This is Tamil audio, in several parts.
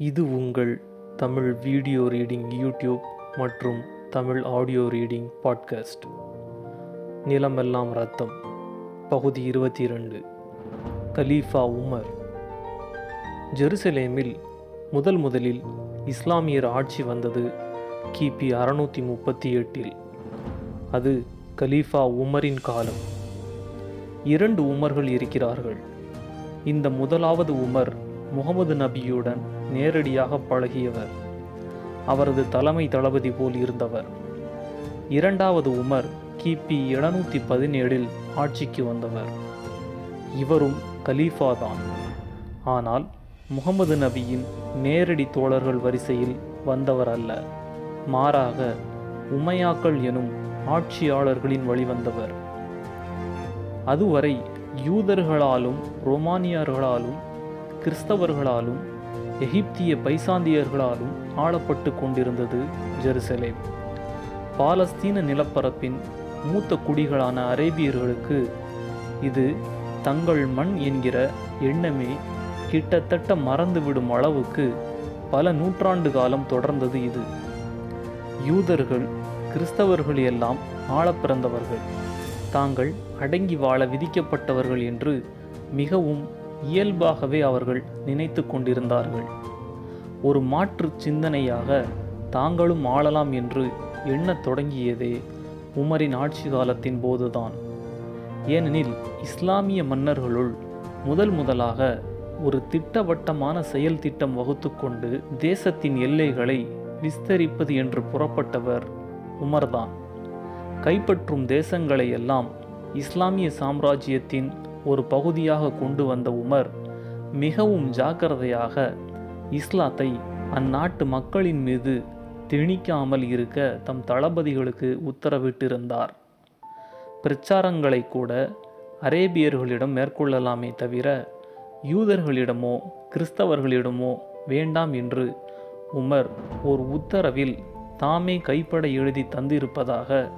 இது உங்கள் தமிழ் வீடியோ ரீடிங் யூடியூப் மற்றும் தமிழ் ஆடியோ ரீடிங் பாட்காஸ்ட். நிலமெல்லாம் ரத்தம். பகுதி இருபத்தி இரண்டு கலீஃபா உமர். ஜெருசலேமில் முதல் முதலில் இஸ்லாமியர் ஆட்சி வந்தது கிபி அறுநூற்றி முப்பத்தி எட்டில் அது கலீஃபா உமரின் காலம். இரண்டு உமர்கள் இருக்கிறார்கள். இந்த முதலாவது உமர் முகமது நபியுடன் நேரடியாக பழகியவர். அவரது தலைமை தளபதி போல் இருந்தவர். இரண்டாவது உமர் கிபி எழுநூற்றி பதினேழில் ஆட்சிக்கு வந்தவர். இவரும் கலீஃபா தான். ஆனால் முகமது நபியின் நேரடி தோழர்கள் வரிசையில் வந்தவர் அல்ல. மாறாக உமையாக்கள் எனும் ஆட்சியாளர்களின் வழிவந்தவர். அதுவரை யூதர்களாலும் ரோமானியர்களாலும் கிறிஸ்தவர்களாலும் எகிப்திய பைசாந்தியர்களாலும் ஆளப்பட்டு கொண்டிருந்தது ஜெருசலேம். பாலஸ்தீன நிலப்பரப்பின் மூத்த குடிகளான அரேபியர்களுக்கு இது தங்கள் மண் என்கிற எண்ணமே கிட்டத்தட்ட மறந்துவிடும் அளவுக்கு பல நூற்றாண்டு காலம் தொடர்ந்தது இது. யூதர்கள் கிறிஸ்தவர்கள் எல்லாம் ஆளப் பிறந்தவர்கள் தாங்கள் அடங்கி வாழ விதிக்கப்பட்டவர்கள் என்று மிகவும் இயல்பாகவே அவர்கள் நினைத்து கொண்டிருந்தார்கள். ஒரு மாற்று சிந்தனையாக தாங்களும் ஆளலாம் என்று எண்ணத் தொடங்கியதே உமரின் ஆட்சி காலத்தின் போதுதான். ஏனெனில் இஸ்லாமிய மன்னர்களுள் முதல் முதலாக ஒரு திட்டவட்டமான செயல் திட்டம் வகுத்துக்கொண்டு தேசத்தின் எல்லைகளை விஸ்தரிப்பது என்று புறப்பட்டவர் உமர்தான். கைப்பற்றும் தேசங்களை எல்லாம் இஸ்லாமிய சாம்ராஜ்யத்தின் ஒரு பகுதியாக கொண்டு வந்த உமர் மிகவும் ஜாக்கிரதையாக இஸ்லாத்தை அந்நாட்டு மக்களின் மீது திணிக்காமல் இருக்க தம் தளபதிகளுக்கு உத்தரவிட்டிருந்தார். பிரச்சாரங்களை கூட அரேபியர்களிடம் மேற்கொள்ளலாமே தவிர யூதர்களிடமோ கிறிஸ்தவர்களிடமோ வேண்டாம் என்று உமர் ஒரு உத்தரவில் தாமே கைப்பட எழுதி தந்திருப்பதாக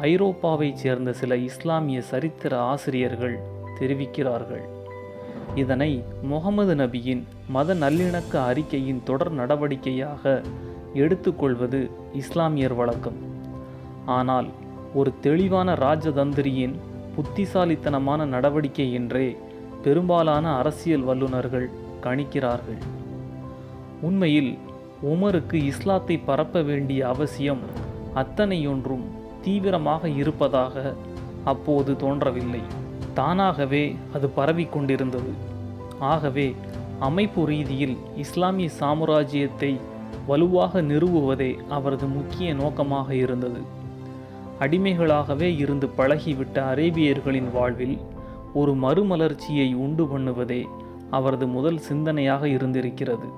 ஐரோப்பாவைச் சேர்ந்த சில இஸ்லாமிய சரித்திர ஆசிரியர்கள் தெரிவிக்கிறார்கள். இதனை முகமது நபியின் மத நல்லிணக்க அறிக்கையின் தொடர் நடவடிக்கையாக எடுத்துக்கொள்வது இஸ்லாமியர் வழக்கம். ஆனால் ஒரு தெளிவான ராஜதந்திரியின் புத்திசாலித்தனமான நடவடிக்கை என்றே பெரும்பாலான அரசியல் வல்லுநர்கள் கணிக்கிறார்கள். உண்மையில் உமருக்கு இஸ்லாத்தை பரப்ப வேண்டிய அவசியம் அத்தனையொன்றும் தீவிரமாக இருப்பதாக அப்போது தோன்றவில்லை. தானாகவே அது பரவிக்கொண்டிருந்தது. ஆகவே அமைப்பு ரீதியில் இஸ்லாமிய சாம்ராஜ்யத்தை வலுவாக நிறுவுவதே அவரது முக்கிய நோக்கமாக இருந்தது. அடிமைகளாகவே இருந்து பழகிவிட்ட அரேபியர்களின் வாழ்வில் ஒரு மறுமலர்ச்சியை உண்டு பண்ணுவதே அவரது முதல் சிந்தனையாக இருந்திருக்கிறது.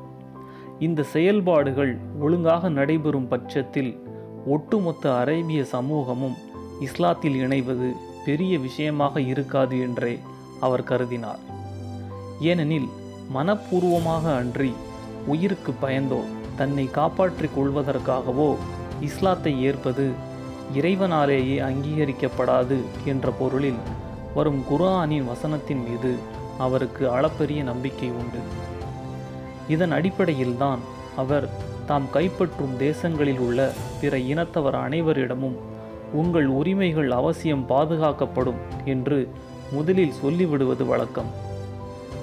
இந்த செயல்பாடுகள் ஒழுங்காக நடைபெறும் பட்சத்தில் ஒட்டுமொத்த அரேபிய சமூகமும் இஸ்லாத்தில் இணைவது பெரிய விஷயமாக இருக்காது என்றே அவர் கருதினார். ஏனெனில் மனப்பூர்வமாக அன்றி உயிருக்கு பயந்தோ தன்னை காப்பாற்றிக் கொள்வதற்காகவோ இஸ்லாத்தை ஏற்பது இறைவனாலேயே அங்கீகரிக்கப்படாது என்ற பொருளில் வரும் குர்ஆனின் வசனத்தின் மீது அவருக்கு அளப்பரிய நம்பிக்கை உண்டு. இதன் அடிப்படையில்தான் அவர் தாம் கைப்பற்றும் தேசங்களில் உள்ள பிற இனத்தவர் அனைவரிடமும் உங்கள் உரிமைகள் அவசியம் பாதுகாக்கப்படும் என்று முதலில் சொல்லிவிடுவது வழக்கம்.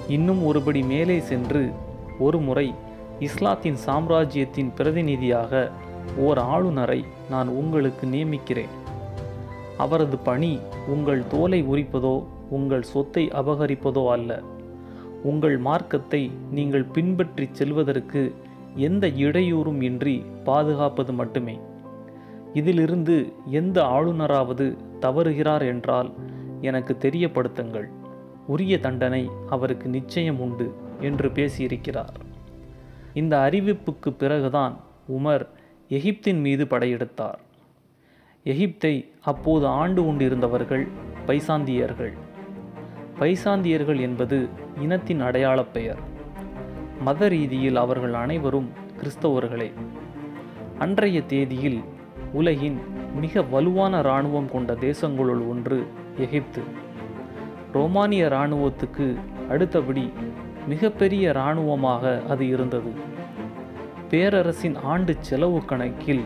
இன்னும் ஒருபடி மேலே சென்று ஒரு முறை இஸ்லாத்தின் சாம்ராஜ்யத்தின் பிரதிநிதியாக ஓர் ஆளுநரை நான் உங்களுக்கு நியமிக்கிறேன். அவரது பணி உங்கள் தோலை உரிப்பதோ உங்கள் சொத்தை அபகரிப்பதோ அல்ல. உங்கள் மார்க்கத்தை நீங்கள் பின்பற்றிச் செல்வதற்கு எந்த இடையூறும் இன்றி பாதுகாப்பது மட்டுமே. இதிலிருந்து எந்த ஆளுநராவது தவறுகிறார் என்றால் எனக்கு தெரியப்படுத்துங்கள். உரிய தண்டனை அவருக்கு நிச்சயம் உண்டு என்று பேசியிருக்கிறார். இந்த அறிவிப்புக்கு பிறகுதான் உமர் எகிப்தின் மீது படையெடுத்தார். எகிப்தை அப்போது ஆண்டு கொண்டிருந்தவர்கள் பைசாந்தியர்கள். பைசாந்தியர்கள் என்பது இனத்தின் அடையாளப் பெயர். மத ரீதியில் அவர்கள் அனைவரும் கிறிஸ்தவர்களே. அன்றைய தேதியில் உலகின் மிக வலுவான இராணுவம் கொண்ட தேசங்களுள் ஒன்று எகிப்து. ரோமானிய இராணுவத்துக்கு அடுத்தபடி மிகப்பெரிய இராணுவமாக அது இருந்தது. பேரரசின் ஆண்டு செலவு கணக்கில்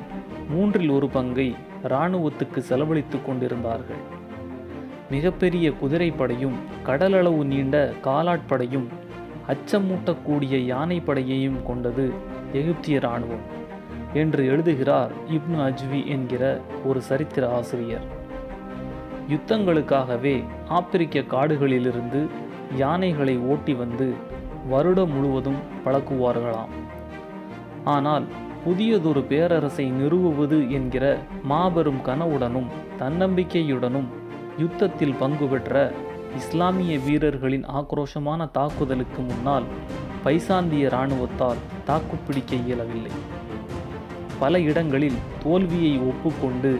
மூன்றில் ஒரு பங்கை இராணுவத்துக்கு செலவழித்து கொண்டிருந்தார்கள். மிகப்பெரிய குதிரைப்படையும் கடலளவு நீண்ட காலாட்படையும் அச்சமூட்டக்கூடிய யானைப்படையையும் கொண்டது எகிப்திய இராணுவம். என்று எழுதுகிறார் இப்னு அஜ்வி என்கிற ஒரு சரித்திர ஆசிரியர். யுத்தங்களுக்காகவே ஆப்பிரிக்க காடுகளிலிருந்து யானைகளை ஓட்டி வந்து வருடம் முழுவதும் பழக்குவார்களாம். ஆனால் புதியதொரு பேரரசை நிறுவுவது என்கிற மாபெரும் கனவுடனும் தன்னம்பிக்கையுடனும் யுத்தத்தில் பங்கு பெற்ற இஸ்லாமிய வீரர்களின் ஆக்ரோஷமான தாக்குதலுக்கு முன்னால் பைசாந்திய இராணுவத்தால் தாக்குப்பிடிக்க இயலவில்லை. பல இடங்களில் தோல்வியை ஒப்புக்கொண்டு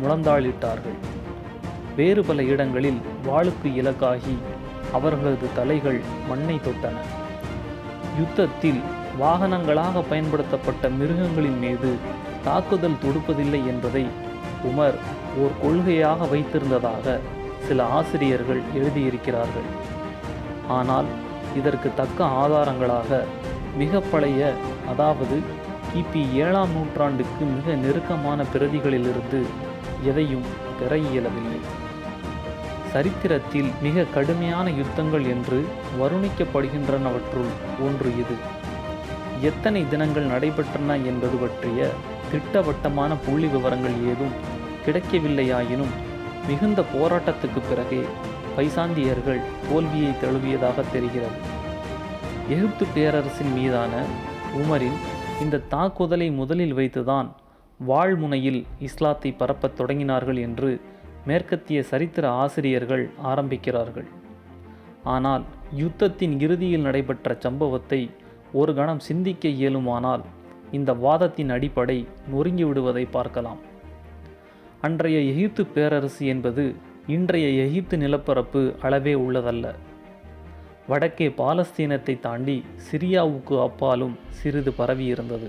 முழந்தாளிட்டார்கள். வேறு பல இடங்களில் வாளுக்கு இலக்காகி அவர்களது தலைகள் மண்ணை தொட்டன. யுத்தத்தில் வாகனங்களாக பயன்படுத்தப்பட்ட மிருகங்களின் மீது தாக்குதல் தொடுப்பதில்லை என்பதை உமர் ஓர் கொள்கையாக வைத்திருந்ததாக சில ஆசிரியர்கள் எழுதியிருக்கிறார்கள். ஆனால் இதற்கு தக்க ஆதாரங்களாக மிக பழைய அதாவது கிபி ஏழாம் நூற்றாண்டுக்கு மிக நெருக்கமான பிரதிகளிலிருந்து எதையும் பெற இயலவில்லை. சரித்திரத்தில் மிக கடுமையான யுத்தங்கள் என்று வருணிக்கப்படுகின்றனவற்றுள் ஒன்று இது. எத்தனை தினங்கள் நடைபெற்றன என்பது பற்றிய திட்டவட்டமான புள்ளி விவரங்கள் ஏதும் கிடைக்கவில்லையாயினும் மிகுந்த போராட்டத்துக்கு பிறகே பைசாந்தியர்கள் தோல்வியை தழுவியதாக தெரிகிறது. எகிப்து பேரரசின் மீதான உமரின் இந்த தாக்குதலை முதலில் வைத்துதான் வாழ்முனையில் இஸ்லாத்தை பரப்பத் தொடங்கினார்கள் என்று மேற்கத்திய சரித்திர ஆசிரியர்கள் ஆரம்பிக்கிறார்கள். ஆனால் யுத்தத்தின் இறுதியில் நடைபெற்ற சம்பவத்தை ஒரு கணம் சிந்திக்க இயலுமானால் இந்த வாதத்தின் அடிப்படை நொறுங்கி விடுவதை பார்க்கலாம். அன்றைய எகிப்து பேரரசு என்பது இன்றைய எகிப்து நிலப்பரப்பு அளவே உள்ளதல்ல. வடக்கே பாலஸ்தீனத்தை தாண்டி சிரியாவுக்கு அப்பாலும் சிறிது பரவியிருந்தது.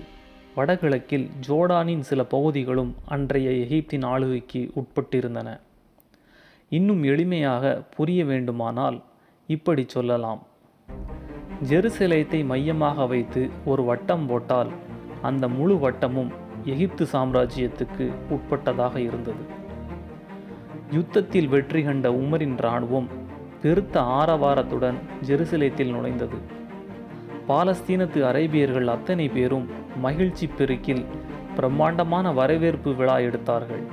வடகிழக்கில் ஜோர்டானின் சில பகுதிகளும் அன்றைய எகிப்தின் ஆளுகைக்கு உட்பட்டிருந்தன. இன்னும் எளிமையாக புரிய வேண்டுமானால் இப்படி சொல்லலாம். ஜெருசலேத்தை மையமாக வைத்து ஒரு வட்டம் போட்டால் அந்த முழு வட்டமும் எகிப்து சாம்ராஜ்யத்துக்கு உட்பட்டதாக இருந்தது. யுத்தத்தில் வெற்றி கண்ட உமரின் இராணுவம் பெருத்த ஆரவாரத்துடன் ஜெருசலேத்தில் நுழைந்தது. பாலஸ்தீனத்து அரேபியர்கள் அத்தனை பேரும் மகிழ்ச்சி பெருக்கில் பிரம்மாண்டமான வரவேற்பு விழா எடுத்தார்கள்.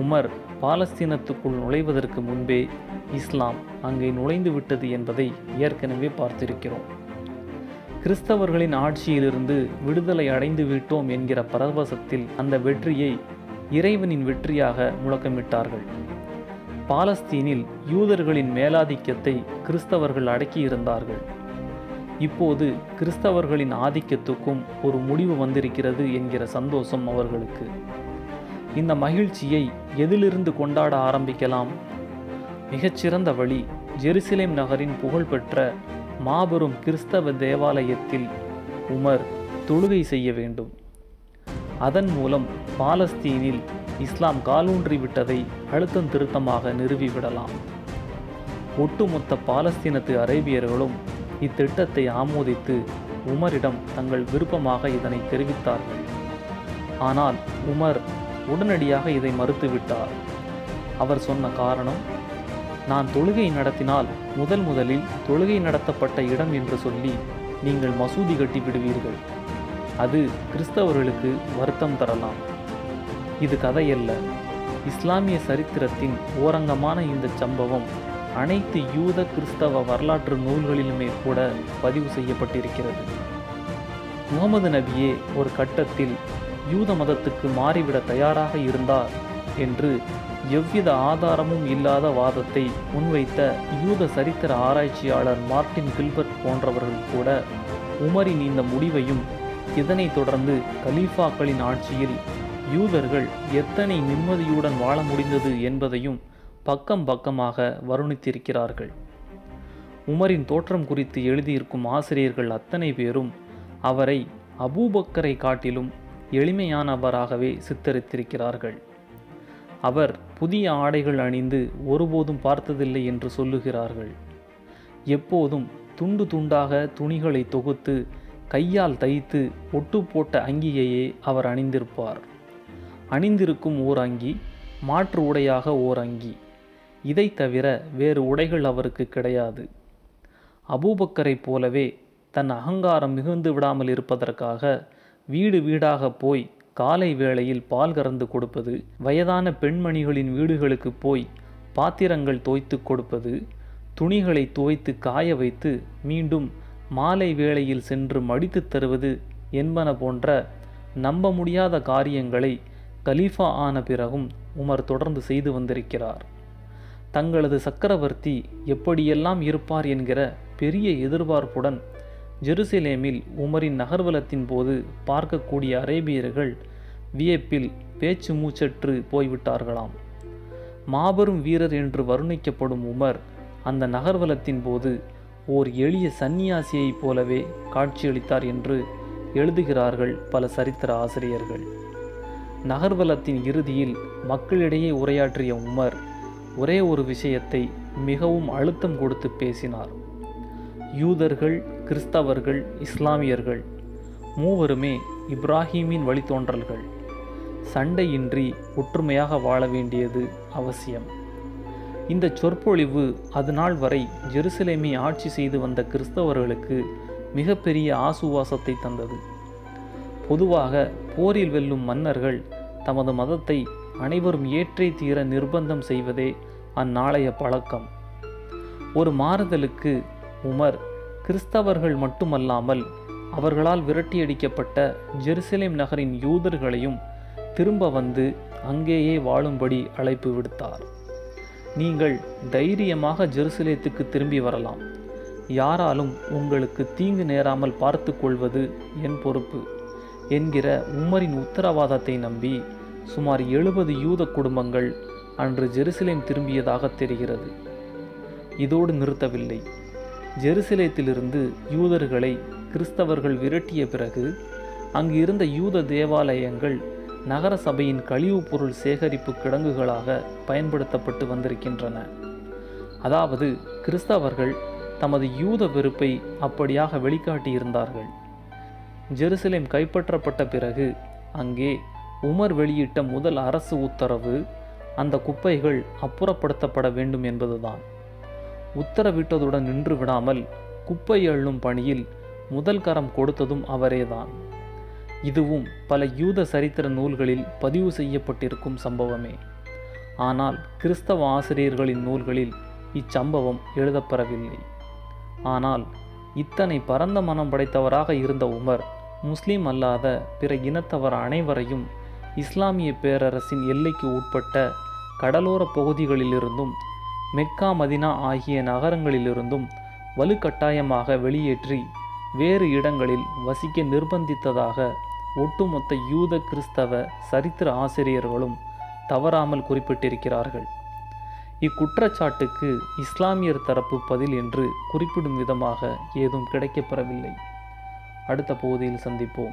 உமர் பாலஸ்தீனத்துக்குள் நுழைவதற்கு முன்பே இஸ்லாம் அங்கே நுழைந்து விட்டது என்பதை ஏற்கனவே பார்த்திருக்கிறோம். கிறிஸ்தவர்களின் ஆட்சியிலிருந்து விடுதலை அடைந்து விட்டோம் என்கிற பரவசத்தில் அந்த வெற்றியை இறைவனின் வெற்றியாக முழக்கமிட்டார்கள். பாலஸ்தீனில் யூதர்களின் மேலாதிக்கத்தை கிறிஸ்தவர்கள் அடக்கியிருந்தார்கள். இப்போது கிறிஸ்தவர்களின் ஆதிக்கத்துக்கும் ஒரு முடிவு வந்திருக்கிறது என்கிற சந்தோஷம் அவர்களுக்கு. இந்த மகிழ்ச்சியை எதிலிருந்து கொண்டாட ஆரம்பிக்கலாம்? மிகச்சிறந்த வழி ஜெருசலேம் நகரின் புகழ்பெற்ற மாபெரும் கிறிஸ்தவ தேவாலயத்தில் உமர் தொழுகை செய்ய வேண்டும். அதன் மூலம் பாலஸ்தீனில் இஸ்லாம் காலூன்றி விட்டதை அழுத்தம் திருத்தமாக நிறுவிவிடலாம் ஒட்டுமொத்த பாலஸ்தீனத்து அரேபியர்களும் இத்திட்டத்தை ஆமோதித்து உமரிடம் தங்கள் விருப்பமாக இதனை தெரிவித்தார்கள். ஆனால் உமர் உடனடியாக இதை மறுத்துவிட்டார். அவர் சொன்ன காரணம் நான் தொழுகை நடத்தினால் முதல் முதலில் தொழுகை நடத்தப்பட்ட இடம் என்று சொல்லி நீங்கள் மசூதி கட்டி விடுவீர்கள் அது கிறிஸ்தவர்களுக்கு வருத்தம் தரலாம். இது கதையல்ல. இஸ்லாமிய சரித்திரத்தின் ஓரங்கமான இந்த சம்பவம் அனைத்து யூத கிறிஸ்தவ வரலாற்று நூல்களிலுமே கூட பதிவு செய்யப்பட்டிருக்கிறது. முகமது நபியே ஒரு கட்டத்தில் யூத மதத்துக்கு மாறிவிட தயாராக இருந்தார் என்று எவ்வித ஆதாரமும் இல்லாத வாதத்தை முன்வைத்த யூத சரித்திர ஆராய்ச்சியாளர் மார்ட்டின் கில்பர்ட் போன்றவர்கள் கூட உமரின் இந்த முடிவையும் இதனைத் தொடர்ந்து கலீஃபாக்களின் ஆட்சியில் யூதர்கள் எத்தனை நிம்மதியுடன் வாழ முடிந்தது என்பதையும் பக்கம் பக்கமாக வருணித்திருக்கிறார்கள். உமரின் தோற்றம் குறித்து எழுதியிருக்கும் ஆசிரியர்கள் அத்தனை பேரும் அவரை அபூபக்கரை காட்டிலும் எளிமையானவராகவே சித்தரித்திருக்கிறார்கள். அவர் புதிய ஆடைகள் அணிந்து ஒருபோதும் பார்த்ததில்லை என்று சொல்லுகிறார்கள். எப்போதும் துண்டு துண்டாக துணிகளை தொகுத்து கையால் தைத்து ஒட்டு போட்ட அங்கியையே அவர் அணிந்திருப்பார். அணிந்திருக்கும் ஓர் அங்கி மாற்று உடையாக ஓர் அங்கி. இதை தவிர வேறு உடைகள் அவருக்கு கிடையாது. அபூபக்கரைப் போலவே தன் அகங்காரம் மிகுந்து விடாமல் இருப்பதற்காக வீடு வீடாக போய் காலை வேளையில் பால் கறந்து கொடுப்பது வயதான பெண்மணிகளின் வீடுகளுக்கு போய் பாத்திரங்கள் தோய்த்து கொடுப்பது துணிகளை துவைத்து காய வைத்து மீண்டும் மாலை வேளையில் சென்று மடித்து தருவது என்பன போன்ற நம்ப முடியாத காரியங்களை கலீஃபா ஆன பிறகும் உமர் தொடர்ந்து செய்து வந்திருக்கிறார். தங்களது சக்கரவர்த்தி எப்படியெல்லாம் இருப்பார் என்கிற பெரிய எதிர்பார்ப்புடன் ஜெருசலேமில் உமரின் நகர்வலத்தின் போது பார்க்கக்கூடிய அரேபியர்கள் வியப்பில் பேச்சு மூச்சற்று போய்விட்டார்களாம். மாபெரும் வீரர் என்று வர்ணிக்கப்படும் உமர் அந்த நகர்வலத்தின் போது ஓர் எளிய சந்நியாசியைப் போலவே காட்சியளித்தார் என்று எழுதுகிறார்கள் பல சரித்திர ஆசிரியர்கள். நகர்வலத்தின் இறுதியில் மக்களிடையே உரையாற்றிய உமர் ஒரே ஒரு விஷயத்தை மிகவும் அழுத்தம் கொடுத்து பேசினார். யூதர்கள் கிறிஸ்தவர்கள் இஸ்லாமியர்கள் மூவருமே இப்ராஹீமின் வழித்தோன்றல்கள். சண்டையின்றி ஒற்றுமையாக வாழ வேண்டியது அவசியம். இந்த சொற்பொழிவு அது நாள் வரை ஜெருசலேமை ஆட்சி செய்து வந்த கிறிஸ்தவர்களுக்கு மிகப்பெரிய ஆசுவாசத்தை தந்தது. பொதுவாக போரில் வெல்லும் மன்னர்கள் தமது மதத்தை அனைவரும் ஏற்றே தீர நிர்பந்தம் செய்வதே அந்நாளைய பழக்கம். ஒரு மாறுதலுக்கு உமர் கிறிஸ்தவர்கள் மட்டுமல்லாமல் அவர்களால் விரட்டியடிக்கப்பட்ட ஜெருசலேம் நகரின் யூதர்களையும் திரும்ப வந்து அங்கேயே வாழும்படி அழைப்பு விடுத்தார். நீங்கள் தைரியமாக ஜெருசலேத்துக்கு திரும்பி வரலாம். யாராலும் உங்களுக்கு தீங்கு நேராமல் பார்த்து கொள்வது என் பொறுப்பு என்கிற உம்மரின் உத்தரவாதத்தை நம்பி சுமார் எழுபது யூத குடும்பங்கள் அன்று ஜெருசலேம் திரும்பியதாக தெரிகிறது. இதோடு நிறுத்தவில்லை. ஜெருசலேத்திலிருந்து யூதர்களை கிறிஸ்தவர்கள் விரட்டிய பிறகு அங்கு இருந்த யூத தேவாலயங்கள் நகர சபையின் கழிவுப் பொருள் சேகரிப்பு கிடங்குகளாக பயன்படுத்தப்பட்டு வந்திருக்கின்றன. அதாவது கிறிஸ்தவர்கள் தமது யூத வெறுப்பை அப்படியாக வெளிக்காட்டியிருந்தார்கள். ஜெருசலேம் கைப்பற்றப்பட்ட பிறகு அங்கே உமர் வெளியிட்ட முதல் அரசு உத்தரவு அந்த குப்பைகள் அப்புறப்படுத்தப்பட வேண்டும் என்பதுதான். உத்தரவிட்டதுடன் நின்று விடாமல் குப்பை அள்ளும் பணியில் முதல் கரம் கொடுத்ததும் அவரேதான். இதுவும் பல யூத சரித்திர நூல்களில் பதிவு செய்யப்பட்டிருக்கும் சம்பவமே. ஆனால் கிறிஸ்தவ ஆசிரியர்களின் நூல்களில் இச்சம்பவம் எழுதப்பெறவில்லை. ஆனால் இத்தனை பரந்த மனம் படைத்தவராக இருந்த உமர் முஸ்லீம் அல்லாத பிற இனத்தவர் அனைவரையும் இஸ்லாமிய பேரரசின் எல்லைக்கு உட்பட்ட கடலோர பகுதிகளிலிருந்தும் மெக்கா மதினா ஆகிய நகரங்களிலிருந்தும் வலுக்கட்டாயமாக வெளியேற்றி வேறு இடங்களில் வசிக்க நிர்பந்தித்ததாக ஒட்டுமொத்த யூத கிறிஸ்தவ சரித்திர ஆசிரியர்களும் தவறாமல் குறிப்பிட்டிருக்கிறார்கள். இக்குற்றச்சாட்டுக்கு இஸ்லாமியர் தரப்பு பதில் என்று குறிப்பிடும் விதமாக ஏதும் கிடைக்கப்பெறவில்லை. அடுத்த பகுதியில் சந்திப்போம்.